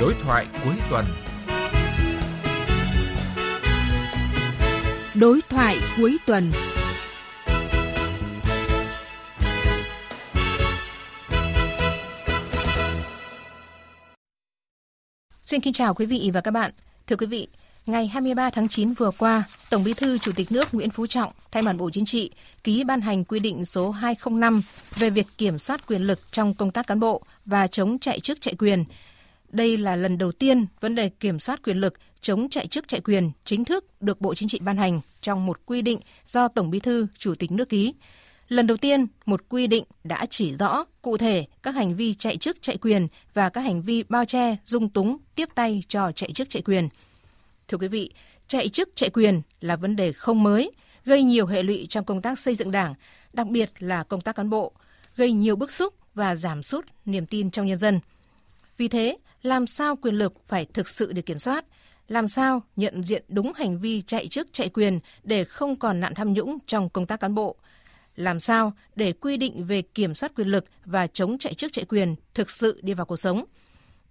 Đối thoại cuối tuần. Đối thoại cuối tuần. Xin kính chào quý vị và các bạn. Thưa quý vị, ngày 23 tháng 9 vừa qua, Tổng Bí thư Chủ tịch nước Nguyễn Phú Trọng thay mặt Bộ Chính trị ký ban hành quy định số 205 về việc kiểm soát quyền lực trong công tác cán bộ và chống chạy chức chạy quyền. Đây là lần đầu tiên vấn đề kiểm soát quyền lực chống chạy chức chạy quyền chính thức được Bộ Chính trị ban hành trong một quy định do Tổng Bí thư Chủ tịch nước ký. Lần đầu tiên, một quy định đã chỉ rõ cụ thể các hành vi chạy chức chạy quyền và các hành vi bao che, dung túng, tiếp tay cho chạy chức chạy quyền. Thưa quý vị, chạy chức chạy quyền là vấn đề không mới, gây nhiều hệ lụy trong công tác xây dựng đảng, đặc biệt là công tác cán bộ, gây nhiều bức xúc và giảm sút niềm tin trong nhân dân. Vì thế, làm sao quyền lực phải thực sự được kiểm soát, làm sao nhận diện đúng hành vi chạy chức chạy quyền để không còn nạn tham nhũng trong công tác cán bộ, làm sao để quy định về kiểm soát quyền lực và chống chạy chức chạy quyền thực sự đi vào cuộc sống.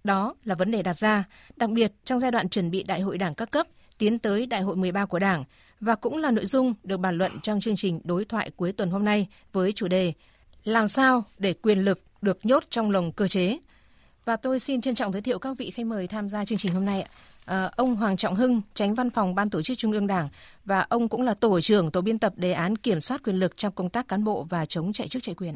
Đó là vấn đề đặt ra, đặc biệt trong giai đoạn chuẩn bị Đại hội Đảng các cấp tiến tới Đại hội 13 của Đảng và cũng là nội dung được bàn luận trong chương trình đối thoại cuối tuần hôm nay với chủ đề Làm sao để quyền lực được nhốt trong lồng cơ chế. Và tôi xin trân trọng giới thiệu các vị khách mời tham gia chương trình hôm nay ạ. À, ông Hoàng Trọng Hưng, tránh văn phòng Ban tổ chức Trung ương Đảng và ông cũng là tổ trưởng tổ biên tập đề án kiểm soát quyền lực trong công tác cán bộ và chống chạy chức chạy quyền.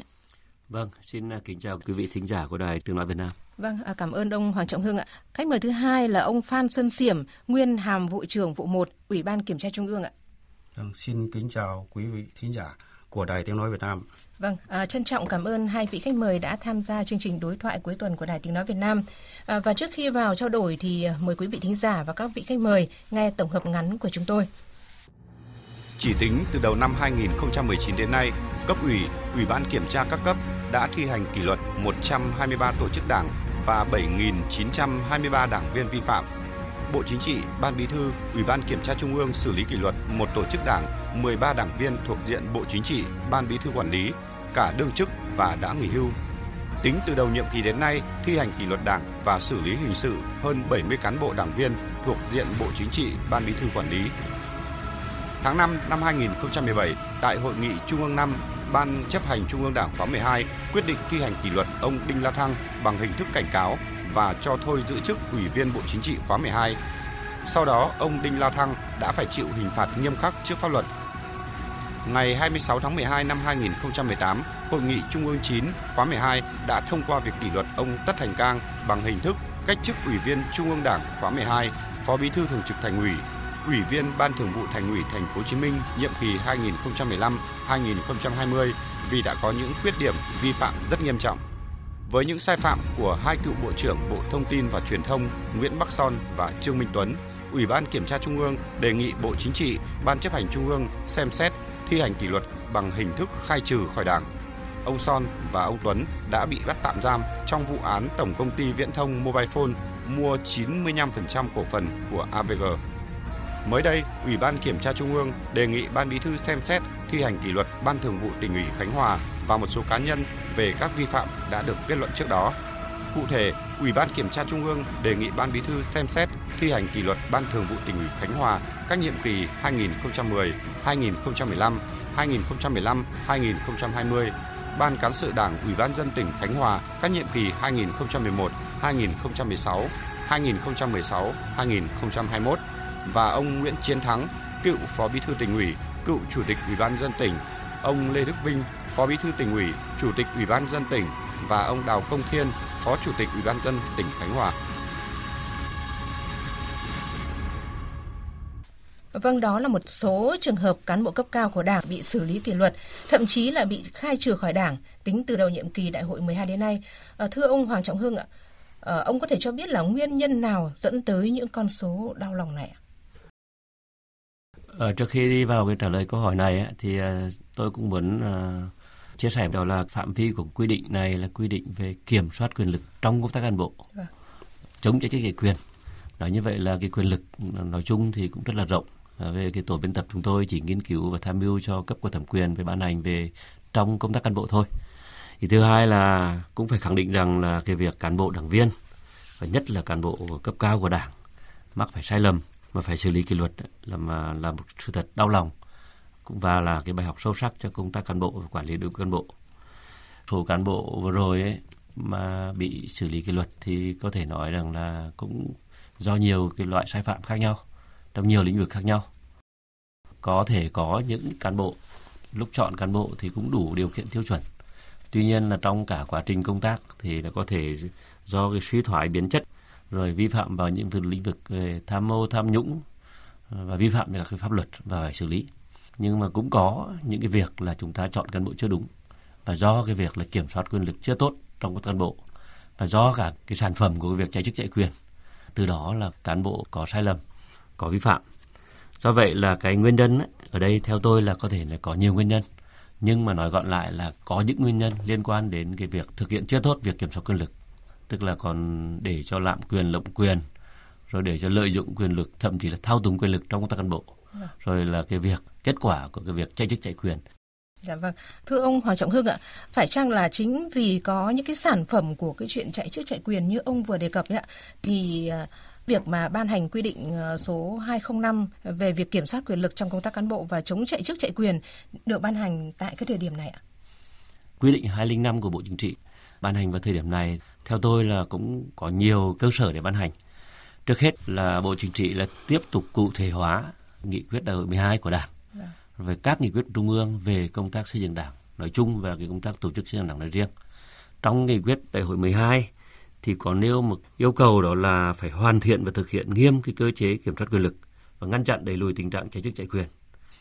Vâng, xin à, kính chào quý vị thính giả của Đài Tiếng Nói Việt Nam. Vâng, à, cảm ơn ông Hoàng Trọng Hưng ạ. Khách mời thứ hai là ông Phan Xuân Xiểm, nguyên hàm vụ trưởng vụ 1, Ủy ban Kiểm tra Trung ương ạ. Vâng, xin kính chào quý vị thính giả của Đài Tiếng Nói Việt Nam. Vâng, à, trân trọng cảm ơn hai vị khách mời đã tham gia chương trình đối thoại cuối tuần của Đài Tiếng Nói Việt Nam. À, và trước khi vào trao đổi thì à, mời quý vị thính giả và các vị khách mời nghe tổng hợp ngắn của chúng tôi. Chỉ tính từ đầu năm 2019 đến nay, cấp ủy, ủy ban kiểm tra các cấp đã thi hành kỷ luật 123 tổ chức đảng và 7.923 đảng viên vi phạm. Bộ Chính trị, Ban Bí thư, Ủy ban Kiểm tra Trung ương xử lý kỷ luật một tổ chức đảng, 13 đảng viên thuộc diện Bộ Chính trị, Ban Bí thư quản lý, cả đương chức và đã nghỉ hưu. Tính từ đầu nhiệm kỳ đến nay, thi hành kỷ luật đảng và xử lý hình sự hơn 70 cán bộ đảng viên thuộc diện Bộ Chính trị, Ban Bí thư quản lý. Tháng 5 năm 2017, tại hội nghị Trung ương 5, Ban chấp hành Trung ương Đảng khóa 12 quyết định thi hành kỷ luật ông Đinh La Thăng bằng hình thức cảnh cáo và cho thôi giữ chức Ủy viên Bộ Chính trị khóa 12. Sau đó, ông Đinh La Thăng đã phải chịu hình phạt nghiêm khắc trước pháp luật. Ngày 26 tháng 12 năm 2018, Hội nghị Trung ương 9 khóa 12 đã thông qua việc kỷ luật ông Tất Thành Cang bằng hình thức cách chức Ủy viên Trung ương Đảng khóa 12, Phó Bí thư Thường trực Thành ủy, Ủy viên Ban Thường vụ Thành ủy Thành phố Hồ Chí Minh nhiệm kỳ 2015-2020 vì đã có những khuyết điểm vi phạm rất nghiêm trọng. Với những sai phạm của hai cựu Bộ trưởng Bộ Thông tin và Truyền thông Nguyễn Bắc Son và Trương Minh Tuấn, Ủy ban Kiểm tra Trung ương đề nghị Bộ Chính trị, Ban chấp hành Trung ương xem xét thi hành kỷ luật bằng hình thức khai trừ khỏi Đảng. Ông Son và ông Tuấn đã bị bắt tạm giam trong vụ án Tổng công ty Viễn thông Mobile Phone mua 95% cổ phần của AVG. Mới đây, Ủy ban Kiểm tra Trung ương đề nghị Ban Bí thư xem xét thi hành kỷ luật Ban Thường vụ tỉnh ủy Khánh Hòa và một số cá nhân về các vi phạm đã được kết luận trước đó. Cụ thể, Ủy ban Kiểm tra Trung ương đề nghị Ban Bí thư xem xét thi hành kỷ luật Ban Thường vụ tỉnh ủy Khánh Hòa các nhiệm kỳ 2010, 2015, 2015, 2020, Ban cán sự Đảng Ủy ban dân tỉnh Khánh Hòa các nhiệm kỳ 2011, 2016, 2016, 2021 và ông Nguyễn Chiến Thắng, cựu Phó Bí thư tỉnh ủy, cựu Chủ tịch Ủy ban dân tỉnh, ông Lê Đức Vinh, Phó Bí thư tỉnh ủy, Chủ tịch Ủy ban dân tỉnh. Và ông Đào Công Thiên, Phó Chủ tịch Ủy ban dân tỉnh Khánh Hòa. Vâng, đó là một số trường hợp cán bộ cấp cao của Đảng bị xử lý kỷ luật, thậm chí là bị khai trừ khỏi Đảng tính từ đầu nhiệm kỳ Đại hội 12 đến nay. À, thưa ông Hoàng Trọng Hưng ạ, à, ông có thể cho biết là nguyên nhân nào dẫn tới những con số đau lòng này ạ? À, trước khi đi vào cái trả lời câu hỏi này thì tôi cũng muốn chia sẻ đó là phạm vi của quy định này là quy định về kiểm soát quyền lực trong công tác cán bộ, vâng. chống chạy chức chạy quyền. Nói như vậy là cái quyền lực nói chung thì cũng rất là rộng À, về cái tổ biên tập chúng tôi chỉ nghiên cứu và tham mưu cho cấp có thẩm quyền về ban hành về trong công tác cán bộ thôi. Thì thứ hai là cũng phải khẳng định rằng là cái việc cán bộ đảng viên và nhất là cán bộ cấp cao của đảng mắc phải sai lầm mà phải xử lý kỷ luật là mà là một sự thật đau lòng cũng và là cái bài học sâu sắc cho công tác cán bộ và quản lý đội cán bộ. Số cán bộ vừa rồi ấy, mà bị xử lý kỷ luật thì có thể nói rằng là cũng do nhiều cái loại sai phạm khác nhau trong nhiều lĩnh vực khác nhau. Có thể có những cán bộ lúc chọn cán bộ thì cũng đủ điều kiện tiêu chuẩn. Tuy nhiên là trong cả quá trình công tác thì là có thể do cái suy thoái biến chất rồi vi phạm vào những lĩnh vực về tham mô tham nhũng và vi phạm về các cái pháp luật và phải xử lý nhưng mà cũng có những cái việc là chúng ta chọn cán bộ chưa đúng. Và do cái việc là kiểm soát quyền lực chưa tốt trong các cán bộ. Và do cả cái sản phẩm của cái việc chạy chức chạy quyền. Từ đó là cán bộ có sai lầm có vi phạm. Do vậy là cái nguyên nhân ấy, ở đây theo tôi là có thể là có nhiều nguyên nhân. Nhưng mà nói gọn lại là có những nguyên nhân liên quan đến cái việc thực hiện chưa tốt việc kiểm soát quyền lực. Tức là còn để cho lạm quyền lộng quyền rồi để cho lợi dụng quyền lực thậm chí là thao túng quyền lực trong công tác cán bộ rồi là cái việc kết quả của cái việc chạy chức chạy quyền Dạ vâng. Thưa ông Hoàng Trọng Hưng ạ, phải chăng là chính vì có những cái sản phẩm của cái chuyện chạy chức chạy quyền như ông vừa đề cập ấy ạ, thì à, việc mà ban hành quy định à, số 205 về việc kiểm soát quyền lực trong công tác cán bộ và chống chạy chức chạy quyền được ban hành tại cái thời điểm này ạ? Quy định 205 của Bộ Chính trị ban hành vào thời điểm này theo tôi là cũng có nhiều cơ sở để ban hành. Trước hết là Bộ Chính trị là tiếp tục cụ thể hóa nghị quyết đại hội 12 của Đảng dạ. về các nghị quyết trung ương về công tác xây dựng Đảng nói chung và cái công tác tổ chức xây dựng Đảng nói riêng. Trong nghị quyết đại hội 12 thì có nêu một yêu cầu đó là phải hoàn thiện và thực hiện nghiêm cái cơ chế kiểm soát quyền lực và ngăn chặn đẩy lùi tình trạng chạy chức chạy quyền.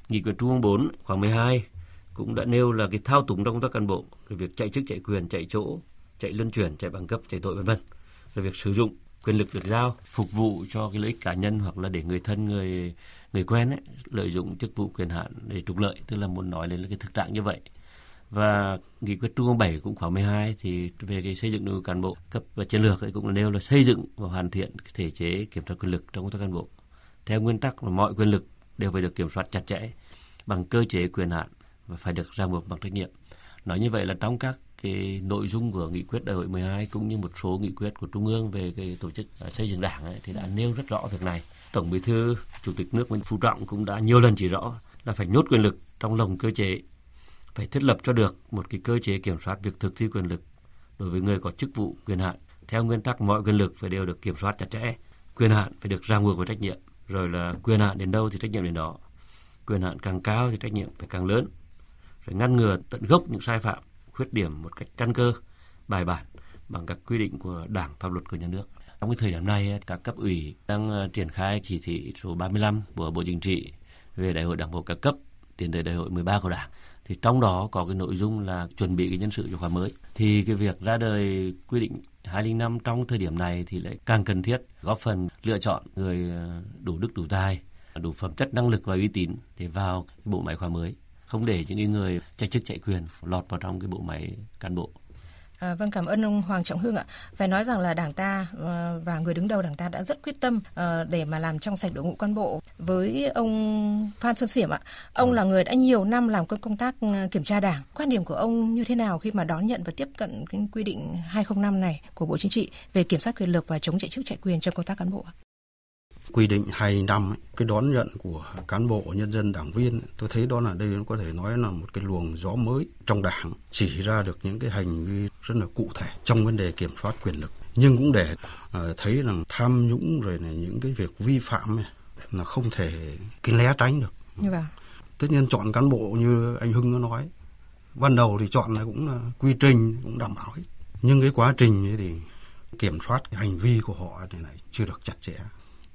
Nghị quyết Trung ương 4 khoảng 12 cũng đã nêu là cái thao túng trong công tác cán bộ, cái việc chạy chức chạy quyền, chạy chỗ, chạy luân chuyển, chạy bằng cấp, chạy tội vân vân. Là việc sử dụng quyền lực được giao phục vụ cho cái lợi ích cá nhân hoặc là để người thân người người quen ấy lợi dụng chức vụ quyền hạn để trục lợi tức là muốn nói lên cái thực trạng như vậy. Và nghị quyết trung ương 7 cũng khoảng 12 thì về cái xây dựng đội ngũ cán bộ cấp và chiến lược ấy cũng là nêu là xây dựng và hoàn thiện thể chế kiểm soát quyền lực trong công tác cán bộ. Theo nguyên tắc là mọi quyền lực đều phải được kiểm soát chặt chẽ bằng cơ chế quyền hạn và phải được ràng buộc bằng trách nhiệm. Nói như vậy là trong các cái nội dung của nghị quyết đại hội 12 cũng như một số nghị quyết của trung ương về cái tổ chức à, xây dựng đảng ấy, thì đã nêu rất rõ việc này tổng bí thư, chủ tịch nước nguyễn phú trọng cũng đã nhiều lần chỉ rõ là phải nhốt quyền lực trong lồng cơ chế, phải thiết lập cho được một cái cơ chế kiểm soát việc thực thi quyền lực đối với người có chức vụ quyền hạn. Theo nguyên tắc mọi quyền lực phải đều được kiểm soát chặt chẽ, quyền hạn phải được ràng buộc với trách nhiệm. Rồi là quyền hạn đến đâu thì trách nhiệm đến đó. Quyền hạn càng cao thì trách nhiệm phải càng lớn. Rồi ngăn ngừa tận gốc những sai phạm, khuyết điểm một cách căn cơ, bài bản bằng các quy định của đảng, pháp luật của nhà nước trong cái thời điểm này, các cấp ủy đang ờ, triển khai chỉ thị số 35 của Bộ Chính trị về đại hội đảng bộ các cấp tiến tới đại hội 13 của đảng. Thì trong đó có cái nội dung là chuẩn bị cái nhân sự cho khóa mới. Thì cái việc ra đời quy định 205 trong thời điểm này thì lại càng cần thiết, góp phần lựa chọn người ờ, đủ đức, đủ tài, đủ phẩm chất, năng lực và uy tín để vào cái bộ máy khóa mới. Không để những người chạy chức, chạy quyền lọt vào trong cái bộ máy cán bộ. À, vâng cảm ơn ông Hoàng Trọng Hưng ạ. Phải nói rằng là Đảng ta ờ, và người đứng đầu Đảng ta đã rất quyết tâm ờ, để mà làm trong sạch đội ngũ cán bộ. Với ông Phan Xuân Xiểm ạ, ông ừ. là người đã nhiều năm làm công tác ờ, kiểm tra Đảng. Quan điểm của ông như thế nào khi mà đón nhận và tiếp cận cái quy định 205 này của Bộ Chính trị về kiểm soát quyền lực và chống chạy chức chạy quyền trong công tác cán bộ ạ? Quy định 2 năm cái đón nhận của cán bộ nhân dân đảng viên tôi thấy đó là đây có thể nói là một cái luồng gió mới trong đảng chỉ ra được những cái hành vi rất là cụ thể trong vấn đề kiểm soát quyền lực. Nhưng cũng để uh, thấy rằng tham nhũng rồi là những cái việc vi phạm này là không thể cái né tránh được. Vâng. tất nhiên chọn cán bộ như anh Hưng có nói ban đầu thì chọn là cũng là quy trình cũng đảm bảo hết. Nhưng cái quá trình ấy thì kiểm soát cái hành vi của họ này, này chưa được chặt chẽ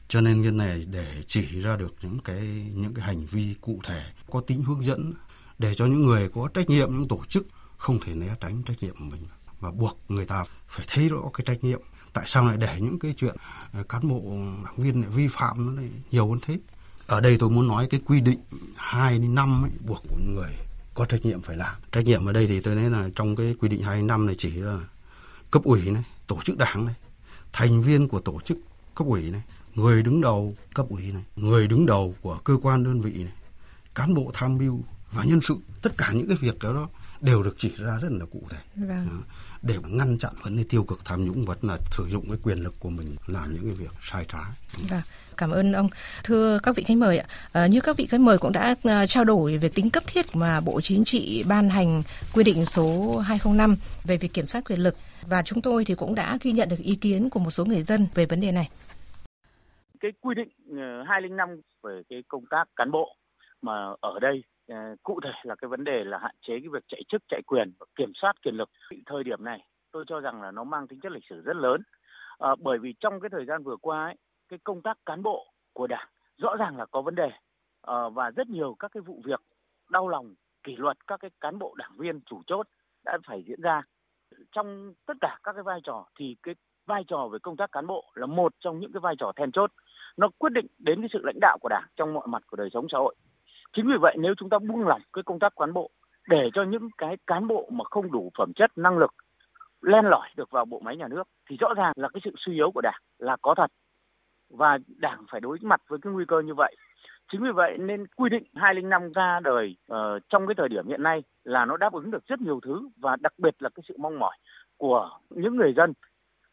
cho nên cái này để chỉ ra được những cái những cái hành vi cụ thể có tính hướng dẫn để cho những người có trách nhiệm những tổ chức không thể né tránh trách nhiệm của mình và buộc người ta phải thấy rõ cái trách nhiệm. Tại sao lại để những cái chuyện ờ, cán bộ đảng viên lại vi phạm nó lại nhiều hơn thế? Ở đây tôi muốn nói cái quy định hai năm ấy, buộc của người có trách nhiệm phải làm. Trách nhiệm ở đây thì tôi nói là trong cái quy định hai năm này chỉ là cấp ủy này tổ chức đảng này thành viên của tổ chức cấp ủy này người đứng đầu cấp ủy này, người đứng đầu của cơ quan đơn vị này, cán bộ tham mưu và nhân sự, tất cả những cái việc đó đều được chỉ ra rất là cụ thể vâng. để ngăn chặn vấn đề tiêu cực tham nhũng vẫn là sử dụng cái quyền lực của mình làm những cái việc sai trái. Vâng. Cảm ơn ông. Thưa các vị khách mời ạ, à, như các vị khách mời cũng đã uh, trao đổi về tính cấp thiết mà Bộ Chính trị ban hành quy định số 205 về việc kiểm soát quyền lực và chúng tôi thì cũng đã ghi nhận được ý kiến của một số người dân về vấn đề này. Cái quy định ờ, 205 về cái công tác cán bộ mà ở đây ờ, cụ thể là cái vấn đề là hạn chế cái việc chạy chức chạy quyền và kiểm soát quyền lực. Thời điểm này tôi cho rằng là nó mang tính chất lịch sử rất lớn. À, bởi vì trong cái thời gian vừa qua ấy, cái công tác cán bộ của đảng rõ ràng là có vấn đề à, và rất nhiều các cái vụ việc đau lòng kỷ luật các cái cán bộ đảng viên chủ chốt đã phải diễn ra. Trong tất cả các cái vai trò thì cái vai trò về công tác cán bộ là một trong những cái vai trò then chốt nó quyết định đến cái sự lãnh đạo của đảng trong mọi mặt của đời sống xã hội. Chính vì vậy nếu chúng ta buông lỏng cái công tác cán bộ để cho những cái cán bộ mà không đủ phẩm chất năng lực len lỏi được vào bộ máy nhà nước thì rõ ràng là cái sự suy yếu của đảng là có thật. Và đảng phải đối mặt với cái nguy cơ như vậy. Chính vì vậy nên quy định 205 ra đời uh, trong cái thời điểm hiện nay là nó đáp ứng được rất nhiều thứ và đặc biệt là cái sự mong mỏi của những người dân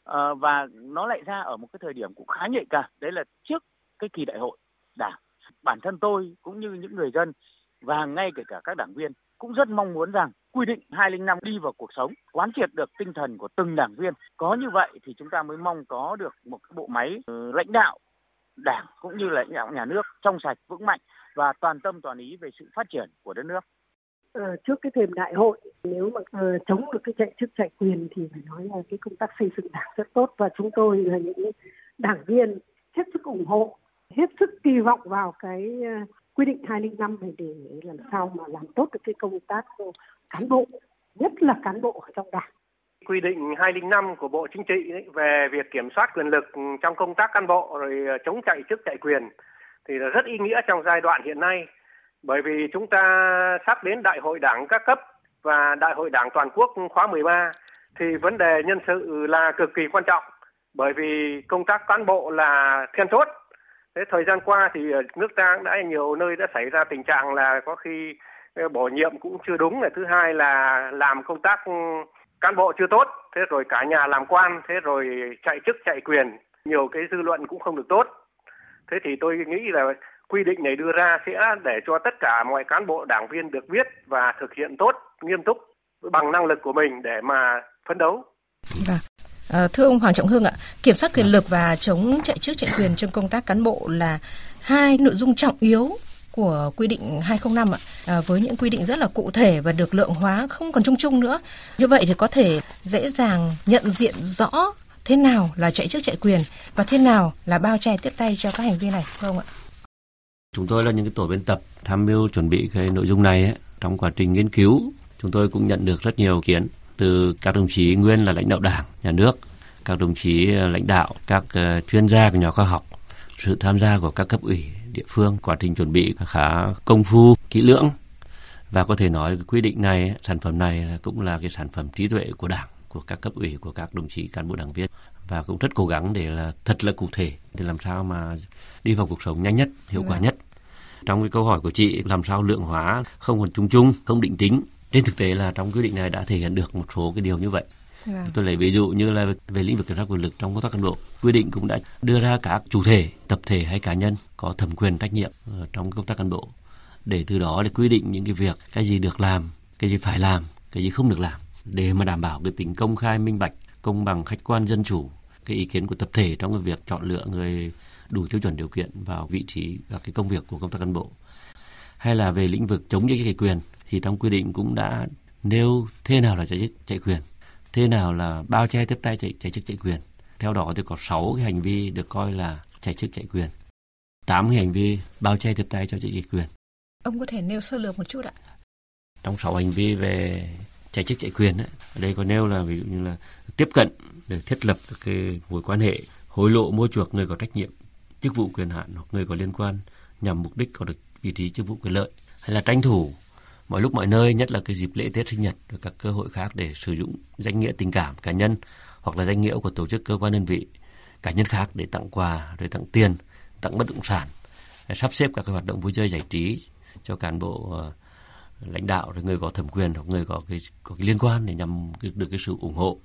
Ờ, và nó lại ra ở một cái thời điểm cũng khá nhạy cảm đấy là trước cái kỳ đại hội đảng bản thân tôi cũng như những người dân và ngay kể cả các đảng viên cũng rất mong muốn rằng quy định 205 đi vào cuộc sống, quán triệt được tinh thần của từng đảng viên. Có như vậy thì chúng ta mới mong có được một cái bộ máy ừ, lãnh đạo đảng cũng như lãnh đạo nhà nước trong sạch vững mạnh và toàn tâm toàn ý về sự phát triển của đất nước. Ờ, trước cái thềm đại hội nếu mà uh, chống được cái chạy chức chạy quyền thì phải nói là cái công tác xây dựng đảng rất tốt. Và chúng tôi là những đảng viên hết sức ủng hộ hết sức kỳ vọng vào cái uh, quy định 205 này để làm sao mà làm tốt được cái công tác cán bộ nhất là cán bộ ở trong đảng. Quy định 205 của Bộ Chính trị ấy, về việc kiểm soát quyền lực trong công tác cán bộ rồi chống chạy chức chạy quyền thì là rất ý nghĩa trong giai đoạn hiện nay bởi vì chúng ta sắp đến đại hội đảng các cấp và đại hội đảng toàn quốc khóa 13 thì vấn đề nhân sự là cực kỳ quan trọng. Bởi vì công tác cán bộ là then chốt. Thế thời gian qua thì nước ta đã nhiều nơi đã xảy ra tình trạng là có khi ờ, bổ nhiệm cũng chưa đúng, là thứ hai là làm công tác cán bộ chưa tốt thế rồi cả nhà làm quan thế rồi chạy chức chạy quyền. Nhiều cái dư luận cũng không được tốt. Thế thì tôi nghĩ là quy định này đưa ra sẽ để cho tất cả mọi cán bộ đảng viên được biết và thực hiện tốt nghiêm túc bằng năng lực của mình để mà phấn đấu. Vâng. À, thưa ông Hoàng Trọng Hương ạ, kiểm soát quyền lực và chống chạy chức chạy quyền trong công tác cán bộ là hai nội dung trọng yếu của quy định 205 ạ, à, với những quy định rất là cụ thể và được lượng hóa không còn chung chung nữa. Như vậy thì có thể dễ dàng nhận diện rõ thế nào là chạy chức chạy quyền và thế nào là bao che tiếp tay cho các hành vi này không ạ? Chúng tôi là những cái tổ biên tập tham mưu chuẩn bị cái nội dung này ấy, trong quá trình nghiên cứu. Chúng tôi cũng nhận được rất nhiều ý kiến từ các đồng chí nguyên là lãnh đạo đảng, nhà nước, các đồng chí ờ, lãnh đạo, các ờ, chuyên gia của nhà khoa học, sự tham gia của các cấp ủy địa phương quá trình chuẩn bị khá công phu kỹ lưỡng. Và có thể nói quy định này sản phẩm này cũng là cái sản phẩm trí tuệ của đảng của các cấp ủy của các đồng chí cán bộ đảng viên và cũng rất cố gắng để là thật là cụ thể để làm sao mà đi vào cuộc sống nhanh nhất hiệu quả nhất. Trong cái câu hỏi của chị làm sao lượng hóa không còn chung chung không định tính. Trên thực tế là trong quy định này đã thể hiện được một số cái điều như vậy. Vâng. Tôi lấy ví dụ như là về lĩnh vực kiểm soát quyền lực trong công tác cán bộ, quy định cũng đã đưa ra các chủ thể, tập thể hay cá nhân có thẩm quyền trách nhiệm trong công tác cán bộ để từ đó để quy định những cái việc cái gì được làm, cái gì phải làm, cái gì không được làm để mà đảm bảo cái tính công khai minh bạch, công bằng, khách quan, dân chủ, cái ý kiến của tập thể trong cái việc chọn lựa người đủ tiêu chuẩn điều kiện vào vị trí và cái công việc của công tác cán bộ. Hay là về lĩnh vực chống chạy quyền thì trong quy định cũng đã nêu thế nào là chạy chạy quyền thế nào là bao che tiếp tay chạy, chạy chức chạy quyền. Theo đó thì có 6 cái hành vi được coi là chạy chức chạy quyền. 8 cái hành vi bao che tiếp tay cho chạy chức quyền. Ông có thể nêu sơ lược một chút ạ? Trong 6 hành vi về chạy chức chạy quyền ấy, ở đây có nêu là ví dụ như là tiếp cận để thiết lập các cái mối quan hệ hối lộ mua chuộc người có trách nhiệm chức vụ quyền hạn hoặc người có liên quan nhằm mục đích có được vị trí chức vụ quyền lợi. Hay là tranh thủ mọi lúc mọi nơi, nhất là cái dịp lễ Tết sinh nhật và các cơ hội khác để sử dụng danh nghĩa tình cảm cá nhân hoặc là danh nghĩa của tổ chức cơ quan đơn vị cá nhân khác để tặng quà, rồi tặng tiền, tặng bất động sản, sắp xếp các cái hoạt động vui chơi giải trí cho cán bộ ờ, lãnh đạo, rồi người có thẩm quyền hoặc người có cái có cái liên quan để nhằm được cái sự ủng hộ.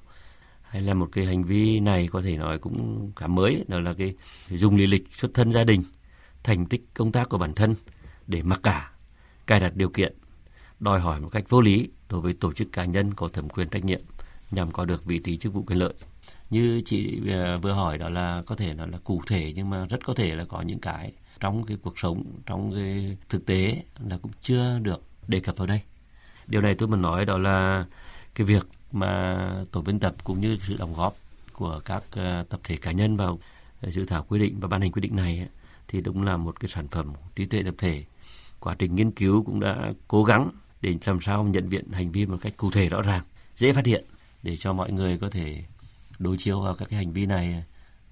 Hay là một cái hành vi này có thể nói cũng khá mới, đó là cái dùng lý lịch xuất thân gia đình, thành tích công tác của bản thân để mặc cả, cài đặt điều kiện, đòi hỏi một cách vô lý đối với tổ chức cá nhân có thẩm quyền trách nhiệm nhằm có được vị trí chức vụ quyền lợi. Như chị à, vừa hỏi đó là có thể nó là cụ thể nhưng mà rất có thể là có những cái trong cái cuộc sống, trong cái thực tế là cũng chưa được đề cập vào đây. Điều này tôi muốn nói đó là cái việc mà tổ biên tập cũng như sự đóng góp của các ờ, tập thể cá nhân vào ờ, dự thảo quy định và ban hành quy định này thì đúng là một cái sản phẩm trí tuệ tập thể. Quá trình nghiên cứu cũng đã cố gắng để làm sao nhận diện hành vi một cách cụ thể rõ ràng, dễ phát hiện để cho mọi người có thể đối chiếu vào các cái hành vi này,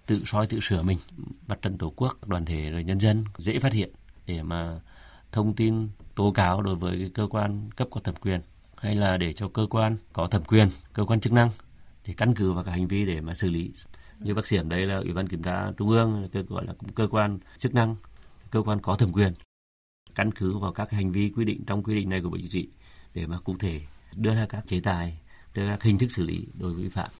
tự soi tự sửa mình. Mặt trận tổ quốc, đoàn thể rồi nhân dân dễ phát hiện để mà thông tin tố cáo đối với cơ quan cấp có thẩm quyền hay là để cho cơ quan có thẩm quyền cơ quan chức năng để căn cứ vào các hành vi để mà xử lý. Như bác sĩ đây là ủy ban kiểm tra trung ương cơ gọi là cơ quan chức năng cơ quan có thẩm quyền căn cứ vào các hành vi quy định trong quy định này của bộ chính trị để mà cụ thể đưa ra các chế tài đưa ra hình thức xử lý đối với vi phạm.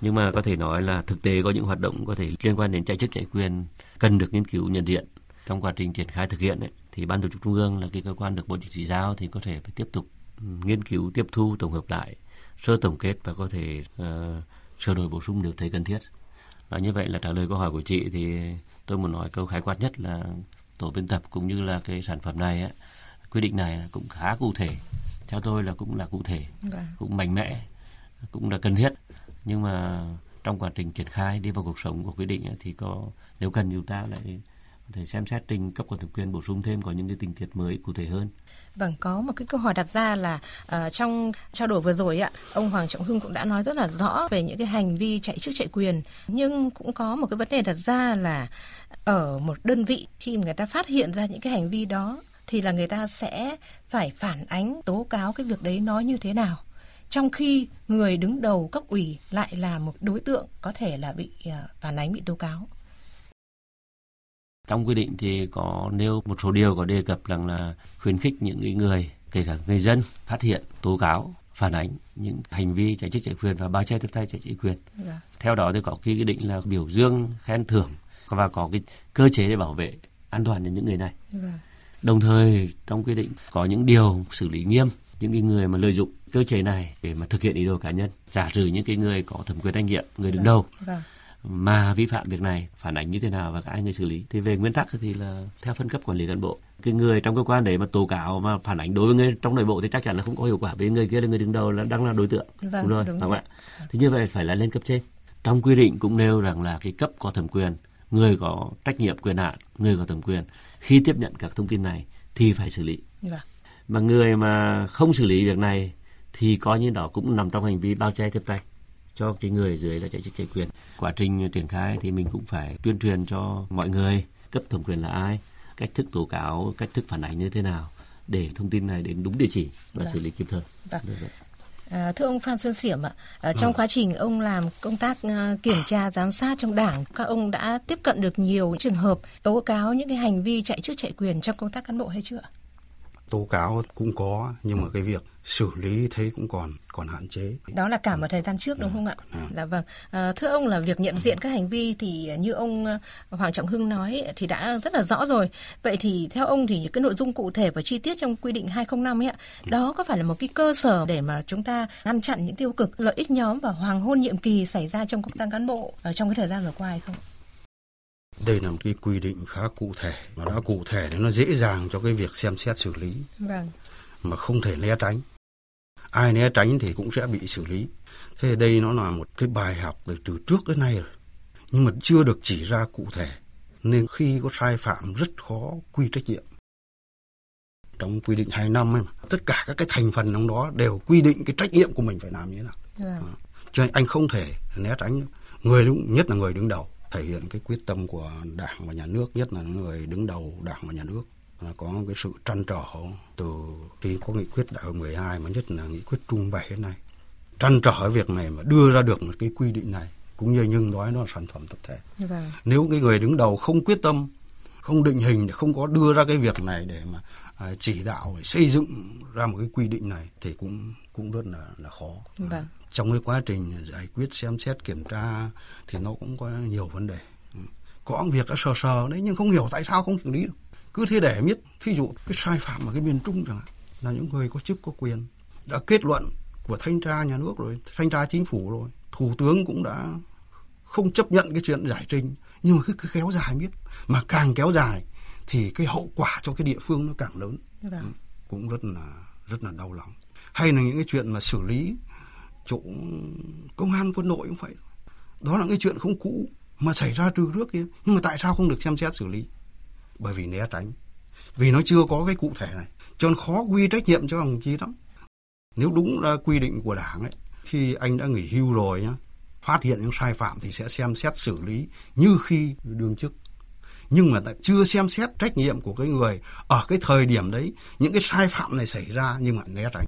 Nhưng mà có thể nói là thực tế có những hoạt động có thể liên quan đến chạy chức chạy quyền cần được nghiên cứu nhận diện trong quá trình triển khai thực hiện ấy, thì ban tổ chức trung ương là cái cơ quan được bộ chính trị giao thì có thể phải tiếp tục ừ, nghiên cứu tiếp thu tổng hợp lại sơ tổng kết và có thể uh, sửa đổi bổ sung nếu thấy cần thiết. Và như vậy là trả lời câu hỏi của chị thì tôi muốn nói câu khái quát nhất là tổ biên tập cũng như là cái sản phẩm này ấy, quy định này cũng khá cụ thể. Theo tôi là cũng là cụ thể vâng. cũng mạnh mẽ cũng là cần thiết. Nhưng mà trong quá trình triển khai đi vào cuộc sống của quy định thì có nếu cần chúng ta lại thể xem xét trình cấp có thẩm quyền bổ sung thêm có những cái tình tiết mới cụ thể hơn. Vâng, có một cái câu hỏi đặt ra là uh, trong trao đổi vừa rồi ạ, ông Hoàng Trọng Hưng cũng đã nói rất là rõ về những cái hành vi chạy chức chạy quyền, nhưng cũng có một cái vấn đề đặt ra là ở một đơn vị khi người ta phát hiện ra những cái hành vi đó thì là người ta sẽ phải phản ánh tố cáo cái việc đấy nó như thế nào. Trong khi người đứng đầu cấp ủy lại là một đối tượng có thể là bị ờ, phản ánh bị tố cáo trong quy định thì có nêu một số điều có đề cập rằng là khuyến khích những người kể cả người dân phát hiện tố cáo phản ánh những hành vi chạy chức chạy quyền và bao che tiếp tay chạy chức quyền. Dạ. Theo đó thì có cái quy định là biểu dương khen thưởng và có cái cơ chế để bảo vệ an toàn cho những người này. Dạ. Đồng thời trong quy định có những điều xử lý nghiêm những cái người mà lợi dụng cơ chế này để mà thực hiện ý đồ cá nhân, giả trừ những cái người có thẩm quyền trách nhiệm, người đứng vâng, đầu. Vâng mà vi phạm việc này phản ánh như thế nào và ai người xử lý? Thì về nguyên tắc thì là theo phân cấp quản lý cán bộ. Cái người trong cơ quan đấy mà tố cáo mà phản ánh đối với người trong nội bộ thì chắc chắn là không có hiệu quả vì người kia là người đứng đầu là đang là đối tượng. Vâng, đúng rồi đúng không ạ? thì như vậy phải là lên cấp trên. Trong quy định cũng nêu rằng là cái cấp có thẩm quyền người có trách nhiệm quyền hạn người có thẩm quyền khi tiếp nhận các thông tin này thì phải xử lý. Vâng. mà người mà không xử lý việc này thì coi như đó cũng nằm trong hành vi bao che tiếp tay cho cái người dưới là chạy chức chạy quyền quá trình triển khai thì mình cũng phải tuyên truyền cho mọi người cấp thẩm quyền là ai cách thức tố cáo cách thức phản ánh như thế nào để thông tin này đến đúng địa chỉ và vâng. xử lý kịp thời vâng. À, thưa ông Phan Xuân Xiểm ạ, à, trong ừ. quá trình ông làm công tác uh, kiểm tra giám sát trong đảng, các ông đã tiếp cận được nhiều trường hợp tố cáo những cái hành vi chạy chức chạy quyền trong công tác cán bộ hay chưa? Tố cáo cũng có, nhưng mà cái việc xử lý thấy cũng còn còn hạn chế. Đó là cả một thời gian trước đúng không ạ? À. Dạ vâng. À, thưa ông là việc nhận diện các hành vi thì như ông ờ, Hoàng Trọng Hưng nói thì đã rất là rõ rồi. Vậy thì theo ông thì những cái nội dung cụ thể và chi tiết trong quy định 205 ấy ạ, đó có phải là một cái cơ sở để mà chúng ta ngăn chặn những tiêu cực lợi ích nhóm và hoàng hôn nhiệm kỳ xảy ra trong công tác cán bộ ở trong cái thời gian vừa qua hay không? Đây là một cái quy định khá cụ thể mà đã cụ thể nên nó dễ dàng cho cái việc xem xét xử lý. Vâng. mà không thể né tránh. Ai né tránh thì cũng sẽ bị xử lý. Thế đây nó là một cái bài học từ từ trước đến nay rồi. Nhưng mà chưa được chỉ ra cụ thể. Nên khi có sai phạm rất khó quy trách nhiệm. Trong quy định hai năm ấy mà tất cả các cái thành phần trong đó đều quy định cái trách nhiệm của mình phải làm như thế nào. Vâng. à. cho nên anh không thể né tránh. Người đúng nhất là người đứng đầu thể hiện cái quyết tâm của đảng và nhà nước nhất là người đứng đầu đảng và nhà nước là có cái sự trăn trở từ khi có nghị quyết đại hội 12 mà nhất là nghị quyết trung 7 đến nay trăn trở việc này mà đưa ra được một cái quy định này cũng như nhưng nói nó là sản phẩm tập thể vâng. nếu cái người đứng đầu không quyết tâm không định hình không có đưa ra cái việc này để mà chỉ đạo để xây dựng ra một cái quy định này thì cũng cũng rất là là khó vâng. trong cái quá trình giải quyết xem xét kiểm tra thì nó cũng có nhiều vấn đề ừ. có việc đã sờ sờ đấy nhưng không hiểu tại sao không xử lý được cứ thế để biết thí dụ cái sai phạm ở cái miền trung chẳng hạn là những người có chức có quyền đã kết luận của thanh tra nhà nước rồi thanh tra chính phủ rồi thủ tướng cũng đã không chấp nhận cái chuyện giải trình nhưng mà cứ, cứ kéo dài biết mà càng kéo dài thì cái hậu quả cho cái địa phương nó càng lớn. Vâng. Ừ, cũng rất là rất là đau lòng. Hay là những cái chuyện mà xử lý chỗ công an quân đội cũng vậy. Đó là cái chuyện không cũ mà xảy ra từ trước kia. Nhưng mà tại sao không được xem xét xử lý? Bởi vì né tránh. Vì nó chưa có cái cụ thể này. Cho nên khó quy trách nhiệm cho đồng chí lắm. Nếu đúng là quy định của đảng ấy thì anh đã nghỉ hưu rồi nhá. Phát hiện những sai phạm thì sẽ xem xét xử lý như khi đương chức nhưng mà chưa xem xét trách nhiệm của cái người ở cái thời điểm đấy những cái sai phạm này xảy ra nhưng mà né tránh.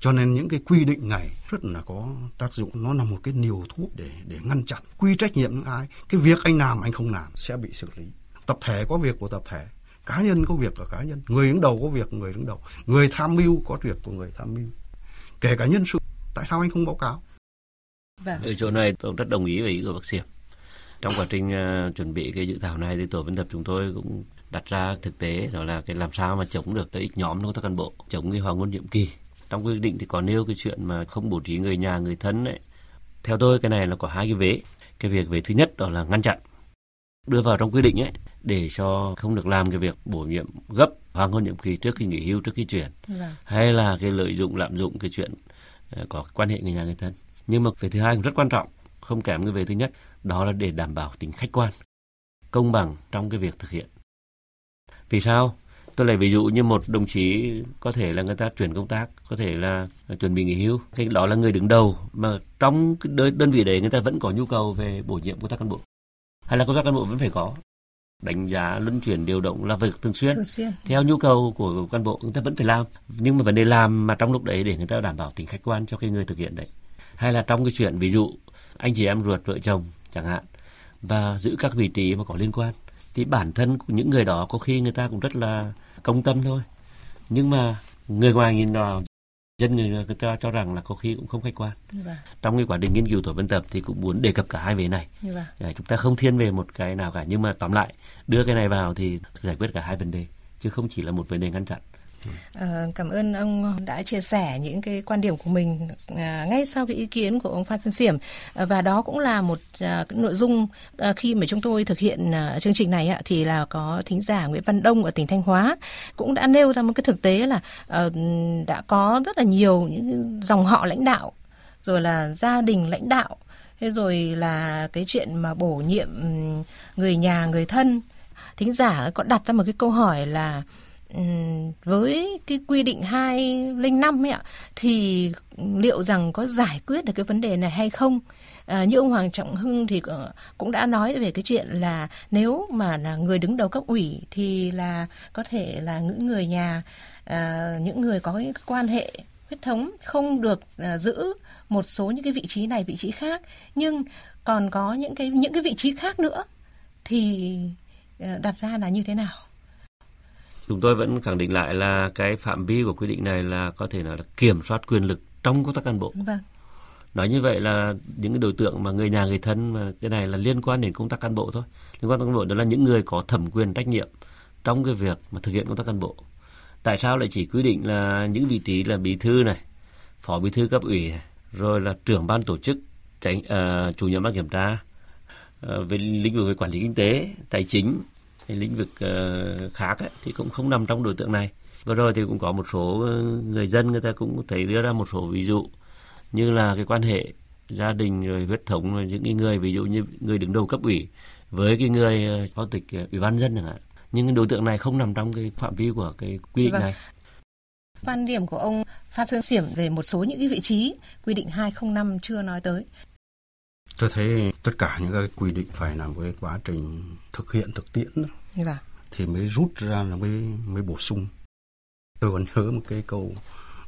Cho nên những cái quy định này rất là có tác dụng nó là một cái liều thuốc để để ngăn chặn quy trách nhiệm những ai. Cái việc anh làm anh không làm sẽ bị xử lý. Tập thể có việc của tập thể cá nhân có việc của cá nhân người đứng đầu có việc của người đứng đầu người tham mưu có việc của người tham mưu. Kể cả nhân sự tại sao anh không báo cáo? Vâng. ở chỗ này tôi rất đồng ý với ý của bác sĩ trong quá trình uh, chuẩn bị cái dự thảo này thì tổ biên tập chúng tôi cũng đặt ra thực tế đó là cái làm sao mà chống được lợi ích nhóm công tác cán bộ chống cái hoàng ngôn nhiệm kỳ. Trong quy định thì có nêu cái chuyện mà không bố trí người nhà người thân đấy theo tôi cái này là có hai cái vế. Cái việc về thứ nhất đó là ngăn chặn đưa vào trong quy định ấy để cho không được làm cái việc bổ nhiệm gấp hoàng hôn nhiệm kỳ trước khi nghỉ hưu trước khi chuyển. Vâng. hay là cái lợi dụng lạm dụng cái chuyện ờ, có quan hệ người nhà người thân. Nhưng mà về thứ hai cũng rất quan trọng không kém cái về thứ nhất đó là để đảm bảo tính khách quan công bằng trong cái việc thực hiện. Vì sao? Tôi lấy ví dụ như một đồng chí có thể là người ta chuyển công tác có thể là chuẩn bị nghỉ hưu cái đó là người đứng đầu mà trong cái đơn, vị đấy người ta vẫn có nhu cầu về bổ nhiệm công tác cán bộ. Hay là công tác cán bộ vẫn phải có. Đánh giá luân chuyển điều động là việc thường xuyên. thường xuyên. Theo nhu cầu của cán bộ người ta vẫn phải làm. Nhưng mà vấn đề làm mà trong lúc đấy để người ta đảm bảo tính khách quan cho cái người thực hiện đấy. Hay là trong cái chuyện ví dụ anh chị em ruột vợ chồng chẳng hạn và giữ các vị trí mà có liên quan. Thì bản thân của những người đó có khi người ta cũng rất là công tâm thôi. Nhưng mà người ngoài nhìn vào dân người, người ta cho rằng là có khi cũng không khách quan. Vâng. trong cái quá trình nghiên cứu tổ biên tập thì cũng muốn đề cập cả hai về này. Vâng. chúng ta không thiên về một cái nào cả. Nhưng mà tóm lại đưa cái này vào thì giải quyết cả hai vấn đề chứ không chỉ là một vấn đề ngăn chặn À, cảm ơn ông đã chia sẻ những cái quan điểm của mình à, ngay sau cái ý kiến của ông Phan Xuân Xiểm. À, và đó cũng là một à, nội dung à, khi mà chúng tôi thực hiện à, chương trình này ạ thì là có thính giả Nguyễn Văn Đông ở tỉnh Thanh Hóa cũng đã nêu ra một cái thực tế là à, đã có rất là nhiều những dòng họ lãnh đạo rồi là gia đình lãnh đạo thế rồi là cái chuyện mà bổ nhiệm người nhà người thân. Thính giả có đặt ra một cái câu hỏi là Ừ, với cái quy định 205 ấy ạ thì liệu rằng có giải quyết được cái vấn đề này hay không? À, như ông Hoàng Trọng Hưng thì ờ, cũng đã nói về cái chuyện là nếu mà là người đứng đầu cấp ủy thì là có thể là những người nhà à, những người có những quan hệ huyết thống không được à, giữ một số những cái vị trí này vị trí khác nhưng còn có những cái những cái vị trí khác nữa thì à, đặt ra là như thế nào? Chúng tôi vẫn khẳng định lại là cái phạm vi của quy định này là có thể nói là kiểm soát quyền lực trong công tác cán bộ. Vâng. Nói như vậy là những cái đối tượng mà người nhà người thân mà cái này là liên quan đến công tác cán bộ thôi. Liên quan đến cán bộ đó là những người có thẩm quyền trách nhiệm trong cái việc mà thực hiện công tác cán bộ. Tại sao lại chỉ quy định là những vị trí là bí thư này, phó bí thư cấp ủy này, rồi là trưởng ban tổ chức, tránh uh, chủ nhiệm ban kiểm tra uh, về lĩnh vực về quản lý kinh tế, tài chính, cái lĩnh vực uh, khác ấy, thì cũng không nằm trong đối tượng này. Vừa rồi thì cũng có một số ờ, người dân người ta cũng thấy đưa ra một số ví dụ như là cái quan hệ gia đình rồi huyết thống rồi những cái người ví dụ như người đứng đầu cấp ủy với cái người ờ, phó tịch ủy ban dân chẳng hạn. Nhưng cái đối tượng này không nằm trong cái phạm vi của cái quy định vâng. này. Quan điểm của ông Phan Xuân Xiểm về một số những cái vị trí quy định 205 chưa nói tới? Tôi thấy tất cả những cái quy định phải là cái quá trình thực hiện thực tiễn Vâng. thì mới rút ra là mới mới bổ sung. Tôi còn nhớ một cái câu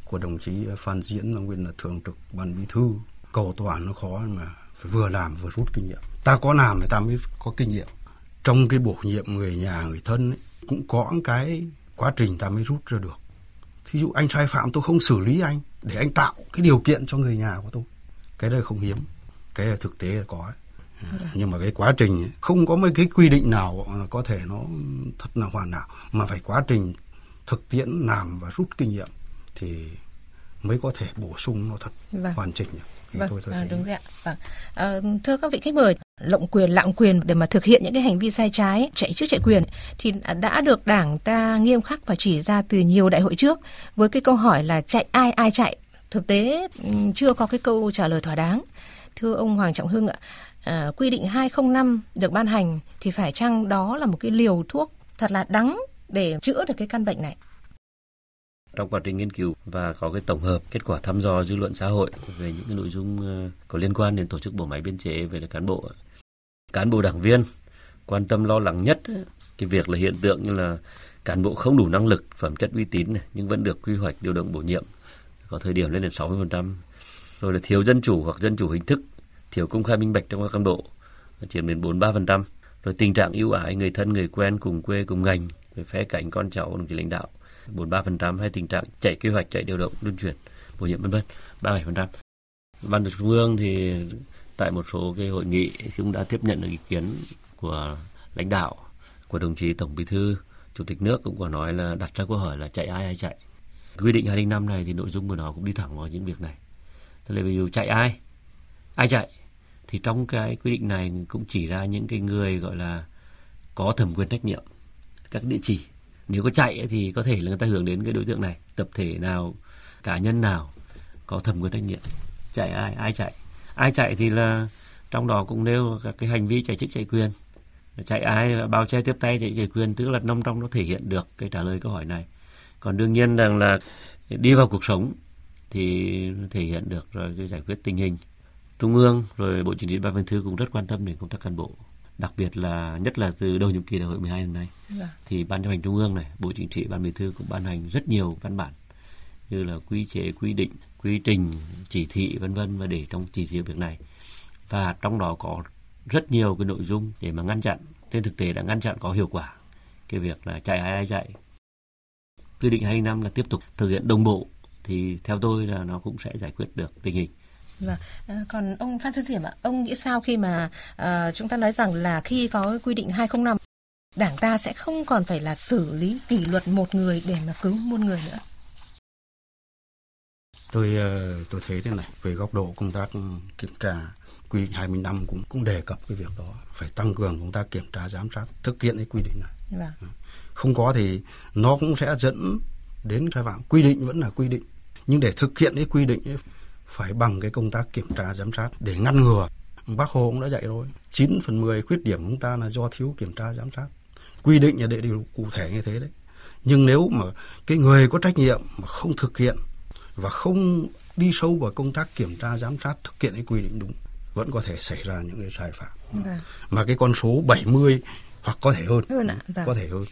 của đồng chí Phan Diễn là nguyên là thường trực ban bí thư. Cầu toàn nó khó mà phải vừa làm vừa rút kinh nghiệm. Ta có làm thì ta mới có kinh nghiệm. Trong cái bổ nhiệm người nhà người thân ấy, cũng có cái quá trình ta mới rút ra được. Thí dụ anh sai phạm tôi không xử lý anh để anh tạo cái điều kiện cho người nhà của tôi. Cái đây không hiếm. Cái là thực tế là có. ấy nhưng mà cái quá trình không có mấy cái quy định nào có thể nó thật là hoàn hảo mà phải quá trình thực tiễn làm và rút kinh nghiệm thì mới có thể bổ sung nó thật vâng. hoàn chỉnh. Vâng, tôi, tôi à, đúng rồi ạ. Vâng. À, thưa các vị khách mời, lộng quyền, lạm quyền để mà thực hiện những cái hành vi sai trái, chạy chức chạy quyền thì đã được Đảng ta nghiêm khắc và chỉ ra từ nhiều đại hội trước với cái câu hỏi là chạy ai ai chạy. Thực tế ừ, chưa có cái câu trả lời thỏa đáng. Thưa ông Hoàng Trọng Hưng ạ, à, quy định 205 được ban hành thì phải chăng đó là một cái liều thuốc thật là đắng để chữa được cái căn bệnh này? trong quá trình nghiên cứu và có cái tổng hợp kết quả thăm dò dư luận xã hội về những cái nội dung ờ, có liên quan đến tổ chức bộ máy biên chế về cán bộ cán bộ đảng viên quan tâm lo lắng nhất cái việc là hiện tượng như là cán bộ không đủ năng lực phẩm chất uy tín này, nhưng vẫn được quy hoạch điều động bổ nhiệm có thời điểm lên đến 60% rồi là thiếu dân chủ hoặc dân chủ hình thức thiếu công khai minh bạch trong các cán bộ, chiếm đến 43% rồi tình trạng ưu ái người thân, người quen, cùng quê, cùng ngành về phe cánh con cháu, đồng chí lãnh đạo 43% hay tình trạng chạy kế hoạch, chạy điều động, luân chuyển, bổ nhiệm, vân vân 37%. Ban trung ương thì tại một số cái hội nghị cũng đã tiếp nhận được ý kiến của lãnh đạo, của đồng chí tổng bí thư, chủ tịch nước cũng có nói là đặt ra câu hỏi là chạy ai ai chạy. Quy định 205 này thì nội dung của nó cũng đi thẳng vào những việc này. Tức là ví dụ chạy ai ai chạy thì trong cái quy định này cũng chỉ ra những cái người gọi là có thẩm quyền trách nhiệm, các địa chỉ. Nếu có chạy thì có thể là người ta hướng đến cái đối tượng này, tập thể nào, cá nhân nào có thẩm quyền trách nhiệm. Chạy ai? Ai chạy? Ai chạy thì là trong đó cũng nêu các cái hành vi chạy chức chạy quyền. Chạy ai, bao che tiếp tay chạy chạy quyền, tức là nông trong nó thể hiện được cái trả lời câu hỏi này. Còn đương nhiên rằng là đi vào cuộc sống thì thể hiện được rồi cái giải quyết tình hình trung ương rồi bộ chính trị ban bí thư cũng rất quan tâm đến công tác cán bộ đặc biệt là nhất là từ đầu nhiệm kỳ đại hội 12 năm nay. Dạ. thì ban chấp hành trung ương này bộ chính trị ban bí thư cũng ban hành rất nhiều văn bản như là quy chế quy định quy trình chỉ thị vân vân và để trong chỉ thị việc này. Và trong đó có rất nhiều cái nội dung để mà ngăn chặn trên thực tế đã ngăn chặn có hiệu quả cái việc là chạy ai ai chạy. Quy định 2 năm là tiếp tục thực hiện đồng bộ thì theo tôi là nó cũng sẽ giải quyết được tình hình Vâng. À, còn ông Phan Xuân Diệm ạ, ông nghĩ sao khi mà à, chúng ta nói rằng là khi có quy định 205 Đảng ta sẽ không còn phải là xử lý kỷ luật một người để mà cứu muôn người nữa. Tôi ờ, tôi thấy thế này, về góc độ công tác kiểm tra quy định 25 cũng cũng đề cập cái việc đó, phải tăng cường công tác kiểm tra giám sát thực hiện cái quy định này. Vâng. Không có thì nó cũng sẽ dẫn đến sai phạm. Quy định vẫn là quy định, nhưng để thực hiện cái quy định ấy, phải bằng cái công tác kiểm tra giám sát để ngăn ngừa. Bác Hồ cũng đã dạy rồi, 9 phần 10 khuyết điểm của chúng ta là do thiếu kiểm tra giám sát. Quy định là để điều cụ thể như thế đấy. Nhưng nếu mà cái người có trách nhiệm mà không thực hiện và không đi sâu vào công tác kiểm tra giám sát thực hiện cái quy định đúng vẫn có thể xảy ra những cái sai phạm. Vâng. Mà cái con số 70 hoặc có thể hơn, hơn ạ. Vâng. có thể hơn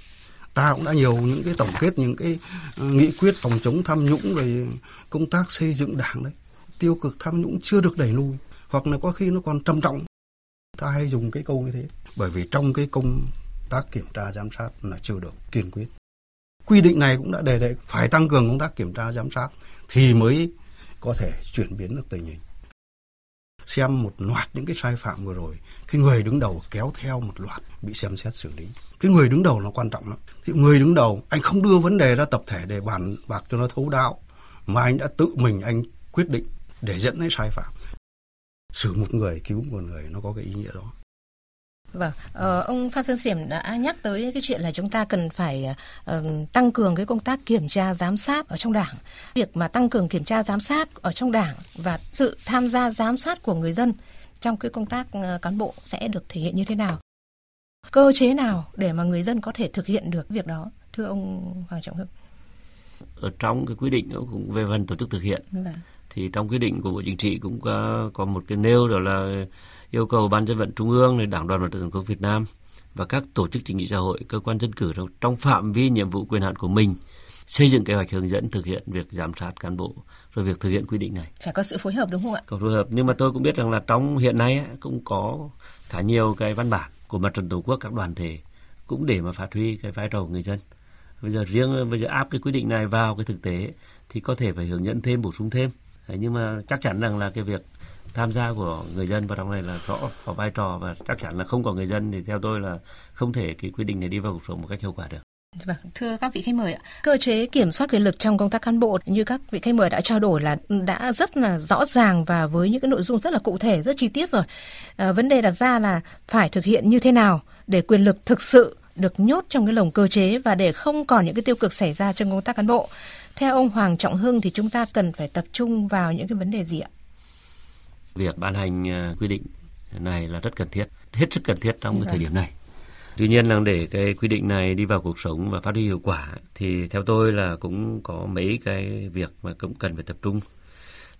ta cũng đã nhiều những cái tổng kết những cái uh, nghị quyết phòng chống tham nhũng rồi công tác xây dựng đảng đấy tiêu cực, tham nhũng chưa được đẩy lùi, hoặc là có khi nó còn trầm trọng. Ta hay dùng cái câu như thế, bởi vì trong cái công tác kiểm tra giám sát là chưa được kiên quyết. Quy định này cũng đã đề đề phải tăng cường công tác kiểm tra giám sát thì mới có thể chuyển biến được tình hình. Xem một loạt những cái sai phạm vừa rồi, cái người đứng đầu kéo theo một loạt bị xem xét xử lý. Cái người đứng đầu nó quan trọng lắm. Thì người đứng đầu, anh không đưa vấn đề ra tập thể để bàn bạc cho nó thấu đáo, mà anh đã tự mình anh quyết định để dẫn đến sai phạm xử một người cứu một người nó có cái ý nghĩa đó Vâng, ờ, ông Phan Xuân Xiểm đã nhắc tới cái chuyện là chúng ta cần phải uh, tăng cường cái công tác kiểm tra giám sát ở trong đảng. Việc mà tăng cường kiểm tra giám sát ở trong đảng và sự tham gia giám sát của người dân trong cái công tác uh, cán bộ sẽ được thể hiện như thế nào? Cơ chế nào để mà người dân có thể thực hiện được việc đó? Thưa ông Hoàng Trọng Hưng. Ở trong cái quy định cũng về phần tổ chức thực hiện. Vâng thì trong quyết định của bộ chính trị cũng có, có một cái nêu đó là yêu cầu ban dân vận trung ương đảng đoàn mặt trận tổ quốc việt nam và các tổ chức chính trị xã hội cơ quan dân cử trong, trong phạm vi nhiệm vụ quyền hạn của mình xây dựng kế hoạch hướng dẫn thực hiện việc giám sát cán bộ rồi việc thực hiện quy định này. Phải có sự phối hợp đúng không ạ? Có phối hợp nhưng mà tôi cũng biết rằng là trong hiện nay cũng có khá nhiều cái văn bản của mặt trận tổ quốc các đoàn thể cũng để mà phát huy cái vai trò của người dân. Bây giờ riêng bây giờ áp cái quy định này vào cái thực tế thì có thể phải hướng dẫn thêm bổ sung thêm nhưng mà chắc chắn rằng là cái việc tham gia của người dân vào trong này là rõ có vai trò và chắc chắn là không có người dân thì theo tôi là không thể cái quy định này đi vào cuộc sống một cách hiệu quả được. Vâng, thưa các vị khách mời ạ, cơ chế kiểm soát quyền lực trong công tác cán bộ như các vị khách mời đã trao đổi là đã rất là rõ ràng và với những cái nội dung rất là cụ thể, rất chi tiết rồi. À, vấn đề đặt ra là phải thực hiện như thế nào để quyền lực thực sự được nhốt trong cái lồng cơ chế và để không còn những cái tiêu cực xảy ra trong công tác cán bộ. Theo ông Hoàng Trọng Hưng thì chúng ta cần phải tập trung vào những cái vấn đề gì ạ? Việc ban hành à, quy định này là rất cần thiết, hết sức cần thiết trong cái thời điểm này. Tuy nhiên là để cái quy định này đi vào cuộc sống và phát huy hiệu quả thì theo tôi là cũng có mấy cái việc mà cũng cần phải tập trung.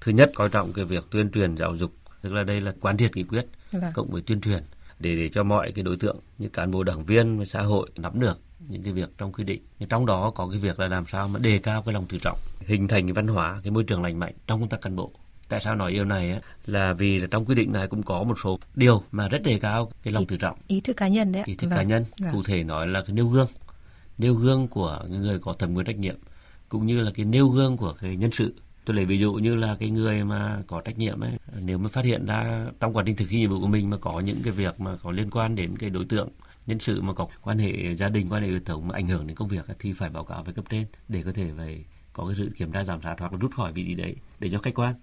Thứ nhất coi trọng cái việc tuyên truyền giáo dục, tức là đây là quán triệt nghị quyết vâng. cộng với tuyên truyền để để cho mọi cái đối tượng như cán bộ đảng viên và xã hội nắm được những cái việc trong quy định. Nhưng trong đó có cái việc là làm sao mà đề cao cái lòng tự trọng, hình thành cái văn hóa, cái môi trường lành mạnh trong công tác cán bộ. Tại sao nói điều này á? là vì là trong quy định này cũng có một số điều mà rất đề cao cái lòng ý, tự trọng. Ý thức cá nhân đấy. Ý thức vâng. cá nhân, vâng. cụ thể nói là cái nêu gương, nêu gương của người có thẩm quyền trách nhiệm cũng như là cái nêu gương của cái nhân sự tôi lấy ví dụ như là cái người mà có trách nhiệm ấy nếu mà phát hiện ra trong quá trình thực thi nhiệm vụ của mình mà có những cái việc mà có liên quan đến cái đối tượng nhân sự mà có quan hệ gia đình quan hệ hệ thống mà ảnh hưởng đến công việc thì phải báo cáo với cấp trên để có thể phải có cái sự kiểm tra giám sát hoặc là rút khỏi vị trí đấy để cho khách quan.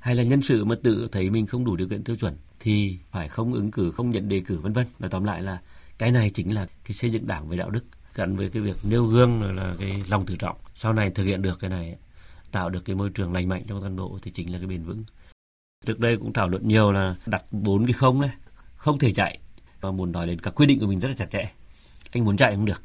Hay là nhân sự mà tự thấy mình không đủ điều kiện tiêu chuẩn thì phải không ứng cử không nhận đề cử vân vân. Nói tóm lại là cái này chính là cái xây dựng đảng về đạo đức gắn với cái việc nêu gương là, là cái lòng tự trọng. Sau này thực hiện được cái này tạo được cái môi trường lành mạnh trong cán bộ thì chính là cái bền vững. Trước đây cũng thảo luận nhiều là đặt bốn cái không này không thể chạy và muốn nói đến các quy định của mình rất là chặt chẽ. Anh muốn chạy không được.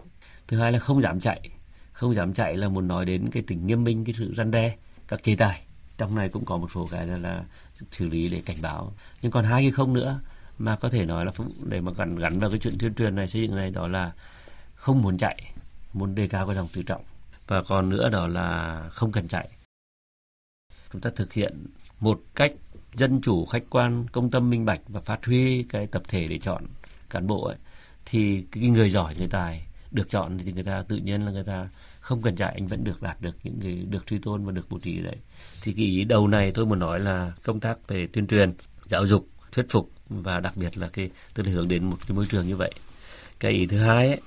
Thứ hai là không dám chạy. Không dám chạy là muốn nói đến cái tính nghiêm minh cái sự răn đe các chế tài. Trong này cũng có một số cái là, là xử lý để cảnh báo. Nhưng còn hai cái không nữa mà có thể nói là để mà gắn gắn vào cái chuyện tuyên truyền này xây dựng này đó là không muốn chạy muốn đề cao cái lòng tự trọng. Và còn nữa đó là không cần chạy. Chúng ta thực hiện một cách dân chủ khách quan công tâm minh bạch và phát huy cái tập thể để chọn cán bộ ấy thì cái người giỏi người tài được chọn thì người ta tự nhiên là người ta không cần chạy anh vẫn được đạt được những người được truy tôn và được bố trí đấy. Thì cái ý đầu này tôi muốn nói là công tác về tuyên truyền giáo dục thuyết phục và đặc biệt là cái tức là hướng đến một cái môi trường như vậy. Cái ý thứ hai ấy,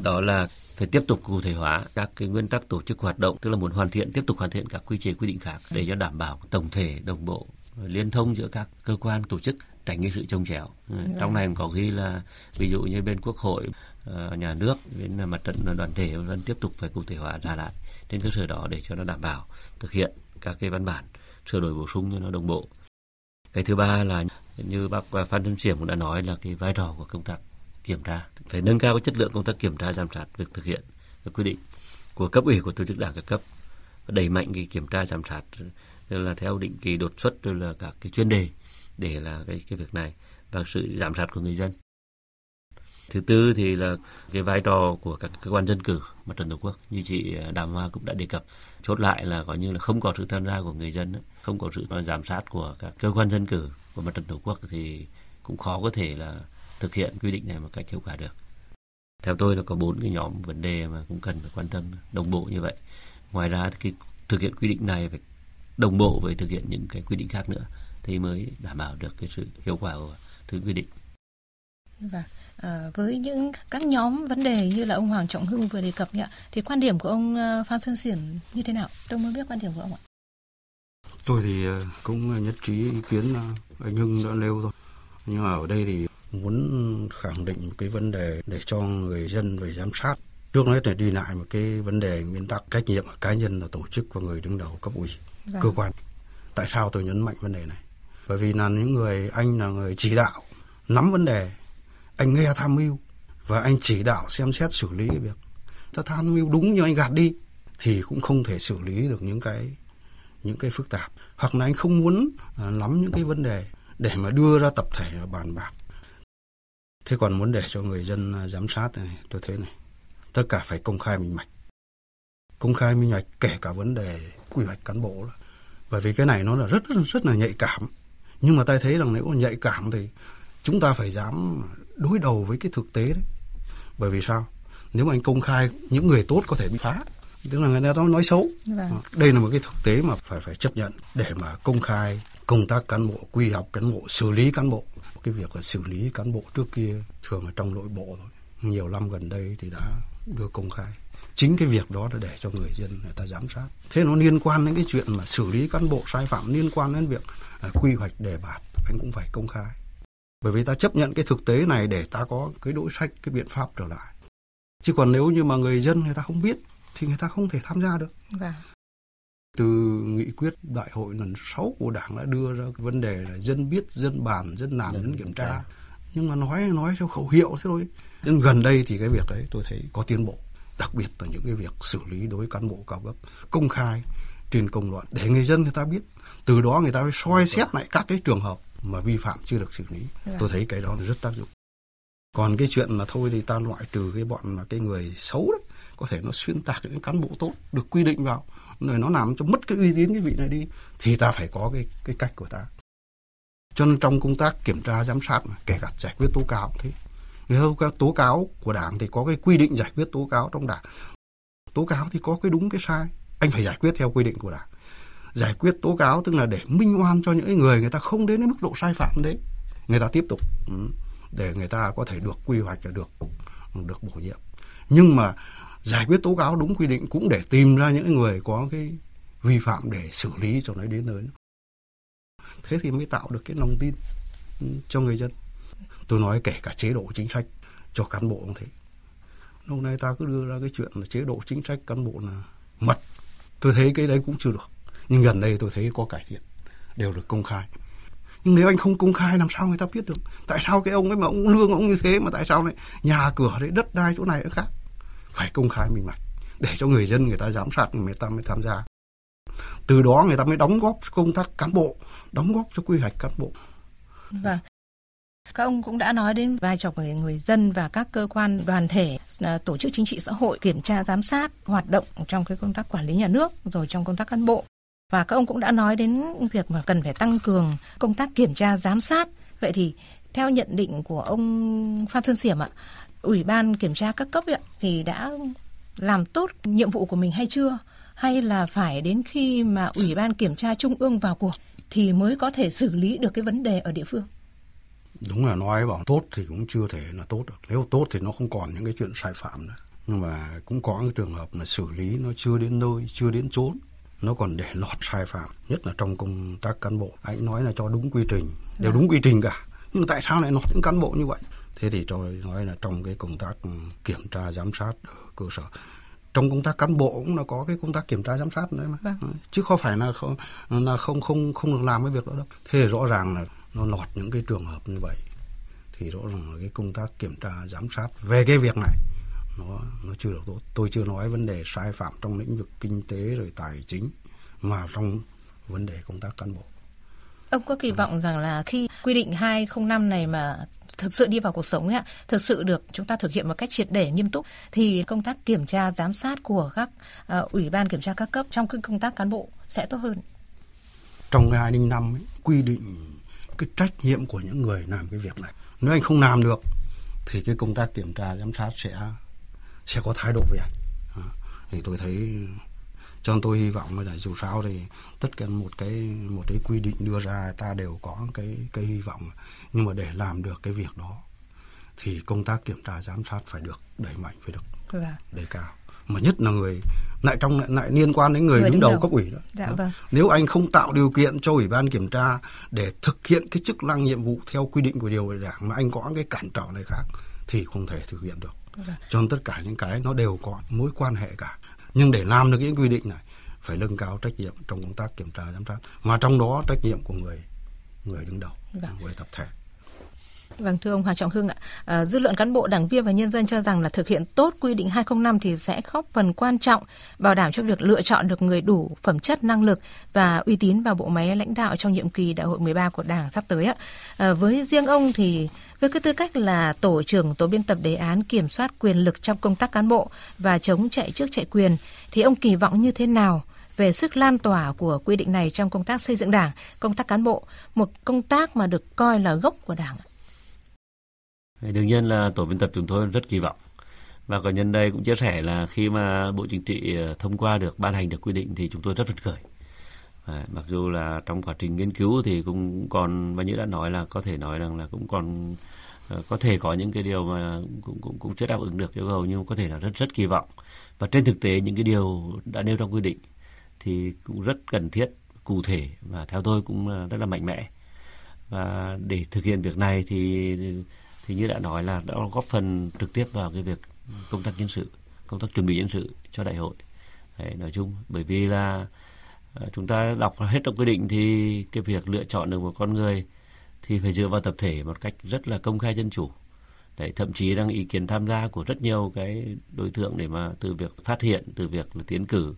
đó là phải tiếp tục cụ thể hóa các cái nguyên tắc tổ chức hoạt động tức là muốn hoàn thiện tiếp tục hoàn thiện các quy chế quy định khác để cho đảm bảo tổng thể đồng bộ liên thông giữa các cơ quan tổ chức tránh cái sự trông chéo ừ, trong này có ghi là ví dụ như bên quốc hội ờ, nhà nước bên mặt trận đoàn thể vẫn tiếp tục phải cụ thể hóa ra lại trên cơ sở đó để cho nó đảm bảo thực hiện các cái văn bản sửa đổi bổ sung cho nó đồng bộ. Cái thứ ba là như bác Phan Xuân Xiểm cũng đã nói là cái vai trò của công tác kiểm tra phải nâng cao cái chất lượng công tác kiểm tra giám sát việc thực hiện các quy định của cấp ủy của tổ chức đảng các cấp đẩy mạnh cái kiểm tra giám sát là theo định kỳ đột xuất rồi là các cái chuyên đề để là cái cái việc này và sự giám sát của người dân thứ tư thì là cái vai trò của các cơ quan dân cử, mặt trận tổ quốc như chị à, Đàm Hoa cũng đã đề cập, chốt lại là coi như là không có sự tham gia của người dân không có sự giám sát của các cơ quan dân cử của mặt trận tổ quốc thì cũng khó có thể là thực hiện quy định này một cách hiệu quả được. Theo tôi là có bốn cái nhóm vấn đề mà cũng cần phải quan tâm, đồng bộ như vậy. Ngoài ra thì thực hiện quy định này phải đồng bộ với thực hiện những cái quy định khác nữa thì mới đảm bảo được cái sự hiệu quả của thứ quy định. Vâng. À, với những các nhóm vấn đề như là ông Hoàng Trọng Hưng vừa đề cập nhỉ, thì quan điểm của ông ờ, Phan Xuân Xiển như thế nào? Tôi muốn biết quan điểm của ông ạ. Tôi thì ờ, cũng nhất trí ý kiến anh Hưng đã nêu thôi. Nhưng mà ở đây thì muốn khẳng định cái vấn đề để cho người dân về giám sát trước hết là đi lại một cái vấn đề nguyên tắc trách nhiệm cá nhân là tổ chức và người đứng đầu cấp ủy vâng. cơ quan. Tại sao tôi nhấn mạnh vấn đề này? Bởi vì là những người anh là người chỉ đạo nắm vấn đề. Anh nghe tham mưu và anh chỉ đạo xem xét xử lý cái việc. Ta tham mưu đúng như anh gạt đi thì cũng không thể xử lý được những cái những cái phức tạp. Hoặc là anh không muốn à, nắm những cái vấn đề để mà đưa ra tập thể bàn bạc. Thế còn muốn để cho người dân à, giám sát này, tôi thấy này, tất cả phải công khai minh bạch. Công khai minh bạch kể cả vấn đề quy hoạch cán bộ đó. Bởi vì cái này nó là rất rất, rất là nhạy cảm. Nhưng mà ta thấy rằng nếu mà nhạy cảm thì chúng ta phải dám đối đầu với cái thực tế đấy bởi vì sao nếu mà anh công khai những người tốt có thể bị phá tức là người ta nói xấu vâng. đây là một cái thực tế mà phải phải chấp nhận để mà công khai công tác cán bộ quy hoạch cán bộ xử lý cán bộ cái việc là xử lý cán bộ trước kia thường là trong nội bộ thôi nhiều năm gần đây thì đã đưa công khai chính cái việc đó là để cho người dân người ta giám sát. Thế nó liên quan đến cái chuyện mà xử lý cán bộ sai phạm liên quan đến việc uh, quy hoạch đề bạt anh cũng phải công khai. Bởi vì ta chấp nhận cái thực tế này để ta có cái đối sách cái biện pháp trở lại. Chứ còn nếu như mà người dân người ta không biết thì người ta không thể tham gia được. Vâng. từ nghị quyết đại hội lần 6 của đảng đã đưa ra cái vấn đề là dân biết dân bàn dân làm dân kiểm tra. nhưng mà nói nói theo khẩu hiệu thế thôi. Nhưng gần đây thì cái việc đấy tôi thấy có tiến bộ đặc biệt là những cái việc xử lý đối với cán bộ cao cấp công khai trên công luận để người dân người ta biết. Từ đó người ta mới soi xét lại các cái trường hợp mà vi phạm chưa được xử lý. Dạ. tôi thấy cái đó rất tác dụng. Còn cái chuyện là thôi thì ta loại trừ cái bọn mà cái người xấu đấy có thể nó xuyên tạc những cán bộ tốt được quy định vào rồi nó làm cho mất cái uy tín cái vị này đi thì ta phải có cái cái cách của ta. Cho nên trong công tác kiểm tra giám sát mà kể cả giải quyết tố cáo thế người ta tố cáo của đảng thì có cái quy định giải quyết tố cáo trong đảng. Tố cáo thì có cái đúng, cái sai. Anh phải giải quyết theo quy định của đảng. Giải quyết tố cáo tức là để minh oan cho những người người ta không đến cái mức độ sai phạm đấy. Người ta tiếp tục ừ, để người ta có thể được quy hoạch và được được bổ nhiệm. Nhưng mà giải quyết tố cáo đúng quy định cũng để tìm ra những người có cái vi phạm để xử lý cho nó đến nơi. Thế thì mới tạo được cái lòng tin ừ, cho người dân tôi nói kể cả chế độ chính sách cho cán bộ cũng thế. Lâu nay ta cứ đưa ra cái chuyện là chế độ chính sách cán bộ là mật. Tôi thấy cái đấy cũng chưa được. Nhưng gần đây tôi thấy có cải thiện, đều được công khai. Nhưng nếu anh không công khai, làm sao người ta biết được? Tại sao cái ông ấy mà ông lương ông như thế, mà tại sao lại nhà cửa đấy đất đai chỗ này nó khác? Phải công khai minh bạch, để cho người dân người ta giám sát, người ta mới tham gia. Từ đó người ta mới đóng góp công tác cán bộ, đóng góp cho quy hoạch cán bộ. Và các ông cũng đã nói đến vai trò của người dân và các cơ quan đoàn thể, à, tổ chức chính trị xã hội kiểm tra giám sát hoạt động trong cái công tác quản lý nhà nước rồi trong công tác cán bộ. Và các ông cũng đã nói đến việc mà cần phải tăng cường công tác kiểm tra giám sát. Vậy thì theo nhận định của ông Phan Xuân Xiểm ạ, Ủy ban kiểm tra các cấp ạ thì đã làm tốt nhiệm vụ của mình hay chưa? Hay là phải đến khi mà Ủy ban kiểm tra trung ương vào cuộc thì mới có thể xử lý được cái vấn đề ở địa phương? Đúng là nói bảo tốt thì cũng chưa thể là tốt được. Nếu tốt thì nó không còn những cái chuyện sai phạm nữa. Nhưng mà cũng có những trường hợp là xử lý nó chưa đến nơi chưa đến chốn. Nó còn để lọt sai phạm nhất là trong công tác cán bộ. Anh nói là cho đúng quy trình đều đúng quy trình cả. Nhưng tại sao lại lọt những cán bộ như vậy? Thế thì tôi nói là trong cái công tác kiểm tra giám sát ở cơ sở. Trong công tác cán bộ cũng là có cái công tác kiểm tra giám sát nữa mà. Vâng. chứ không phải là không là không không không được làm cái việc đó đâu. Thế rõ ràng là nó lọt những cái trường hợp như vậy. Thì rõ ràng là cái công tác kiểm tra giám sát về cái việc này nó nó chưa được tốt. Tôi chưa nói vấn đề sai phạm trong lĩnh vực kinh tế rồi tài chính mà trong vấn đề công tác cán bộ. Ông có kỳ vọng rằng là khi quy định 205 này mà thực sự đi vào cuộc sống ấy, thực sự được chúng ta thực hiện một cách triệt để nghiêm túc thì công tác kiểm tra giám sát của các uh, ủy ban kiểm tra các cấp trong công tác cán bộ sẽ tốt hơn. Trong cái 205 ấy, quy định cái trách nhiệm của những người làm cái việc này. Nếu anh không làm được thì cái công tác kiểm tra giám sát sẽ sẽ có thái độ về anh. Thì tôi thấy cho nên tôi hy vọng là dù sao thì tất cả một cái một cái quy định đưa ra ta đều có cái cái hy vọng. Nhưng mà để làm được cái việc đó thì công tác kiểm tra giám sát phải được đẩy mạnh phải được vâng. đề cao mà nhất là người lại trong lại, lại liên quan đến người, người đứng đầu, đầu cấp ủy đó. Dạ, vâng. Nếu anh không tạo điều kiện cho ủy ban kiểm tra để thực hiện cái chức năng nhiệm vụ theo quy định của điều lệ đảng mà anh có cái cản trở này khác thì không thể thực hiện được. Vâng. Cho nên tất cả những cái nó đều có mối quan hệ cả. Nhưng để làm được những quy định này phải nâng cao trách nhiệm trong công tác kiểm tra giám sát mà trong đó trách nhiệm của người người đứng đầu, vâng. người tập thể. Vâng thưa ông Hoàng Trọng Hưng ạ, à, dư luận cán bộ, đảng viên và nhân dân cho rằng là thực hiện tốt quy định 205 thì sẽ góp phần quan trọng bảo đảm cho việc lựa chọn được người đủ phẩm chất, năng lực và uy tín vào bộ máy lãnh đạo trong nhiệm kỳ đại hội 13 của Đảng sắp tới ạ. À, với riêng ông thì với cái tư cách là tổ trưởng tổ biên tập đề án kiểm soát quyền lực trong công tác cán bộ và chống chạy trước chạy quyền thì ông kỳ vọng như thế nào? về sức lan tỏa của quy định này trong công tác xây dựng đảng, công tác cán bộ, một công tác mà được coi là gốc của đảng. Đương nhiên là tổ biên tập chúng tôi rất kỳ vọng. Và có nhân đây cũng chia sẻ là khi mà Bộ Chính trị ờ, thông qua được ban hành được quy định thì chúng tôi rất phấn khởi. À, mặc dù là trong quá trình nghiên cứu thì cũng còn và như đã nói là có thể nói rằng là cũng còn ờ, có thể có những cái điều mà cũng cũng cũng chưa đáp ứng được yêu cầu nhưng có thể là rất rất kỳ vọng. Và trên thực tế những cái điều đã nêu trong quy định thì cũng rất cần thiết cụ thể và theo tôi cũng rất là mạnh mẽ. Và để thực hiện việc này thì thì như đã nói là đã góp phần trực tiếp vào cái việc công tác nhân sự công tác chuẩn bị nhân sự cho đại hội. Đấy, nói chung bởi vì là ờ, chúng ta đọc hết trong quy định thì cái việc lựa chọn được một con người thì phải dựa vào tập thể một cách rất là công khai dân chủ. Đấy, thậm chí đang ý kiến tham gia của rất nhiều cái đối tượng để mà từ việc phát hiện từ việc là tiến cử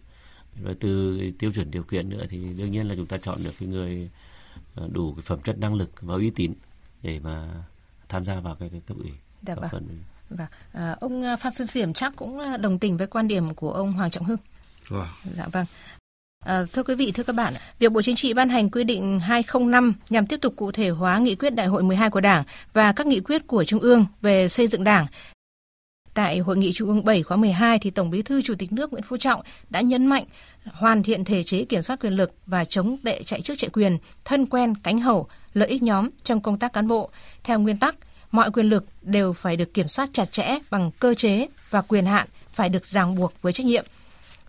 rồi từ tiêu chuẩn điều kiện nữa thì đương nhiên là chúng ta chọn được cái người ờ, đủ cái phẩm chất năng lực và uy tín để mà tham gia vào cái, cái cấp ủy. Dạ vâng. Và à, ông à, Phan Xuân Diệm chắc cũng đồng tình với quan điểm của ông Hoàng Trọng Hưng. Vâng. Dạ vâng. À, thưa quý vị, thưa các bạn, việc Bộ Chính trị ban hành quy định 205 nhằm tiếp tục cụ thể hóa nghị quyết Đại hội 12 của Đảng và các nghị quyết của Trung ương về xây dựng Đảng. Tại Hội nghị Trung ương 7 khóa 12 thì Tổng Bí thư Chủ tịch nước Nguyễn Phú Trọng đã nhấn mạnh hoàn thiện thể chế kiểm soát quyền lực và chống tệ chạy chức chạy quyền, thân quen, cánh hậu, lợi ích nhóm trong công tác cán bộ theo nguyên tắc mọi quyền lực đều phải được kiểm soát chặt chẽ bằng cơ chế và quyền hạn phải được ràng buộc với trách nhiệm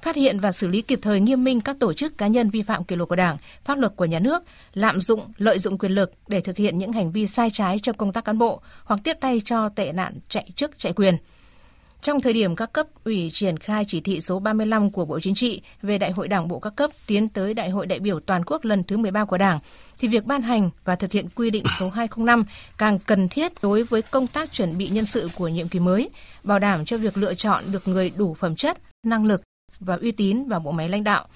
phát hiện và xử lý kịp thời nghiêm minh các tổ chức cá nhân vi phạm kỷ luật của Đảng, pháp luật của nhà nước, lạm dụng, lợi dụng quyền lực để thực hiện những hành vi sai trái trong công tác cán bộ hoặc tiếp tay cho tệ nạn chạy chức chạy quyền. Trong thời điểm các cấp ủy triển khai chỉ thị số 35 của Bộ Chính trị về Đại hội Đảng bộ các cấp tiến tới Đại hội đại biểu toàn quốc lần thứ 13 của Đảng, thì việc ban hành và thực hiện quy định số 205 càng cần thiết đối với công tác chuẩn bị nhân sự của nhiệm kỳ mới, bảo đảm cho việc lựa chọn được người đủ phẩm chất, năng lực và uy tín vào bộ máy lãnh đạo.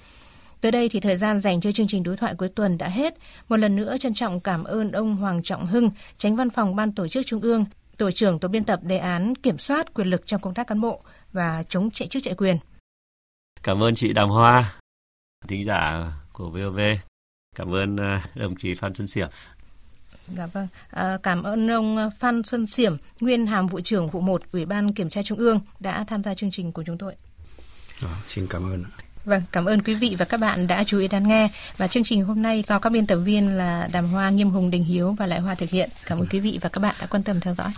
Tới đây thì thời gian dành cho chương trình đối thoại cuối tuần đã hết. Một lần nữa trân trọng cảm ơn ông Hoàng Trọng Hưng, tránh văn phòng Ban Tổ chức Trung ương, tổ trưởng tổ biên tập đề án kiểm soát quyền lực trong công tác cán bộ và chống chạy chức chạy quyền. Cảm ơn chị Đàm Hoa, thính giả của VOV. Cảm ơn ờ, đồng chí Phan Xuân Xiểm. Dạ vâng, à, cảm ơn ông Phan Xuân Xiểm, nguyên hàm vụ trưởng vụ 1 Ủy ban Kiểm tra Trung ương đã tham gia chương trình của chúng tôi. À, xin cảm ơn. Vâng, cảm ơn quý vị và các bạn đã chú ý đón nghe. Và chương trình hôm nay do các biên tập viên là Đàm Hoa, Nghiêm Hùng, Đình Hiếu và Lại Hoa thực hiện. Cảm ơn quý vị và các bạn đã quan tâm theo dõi.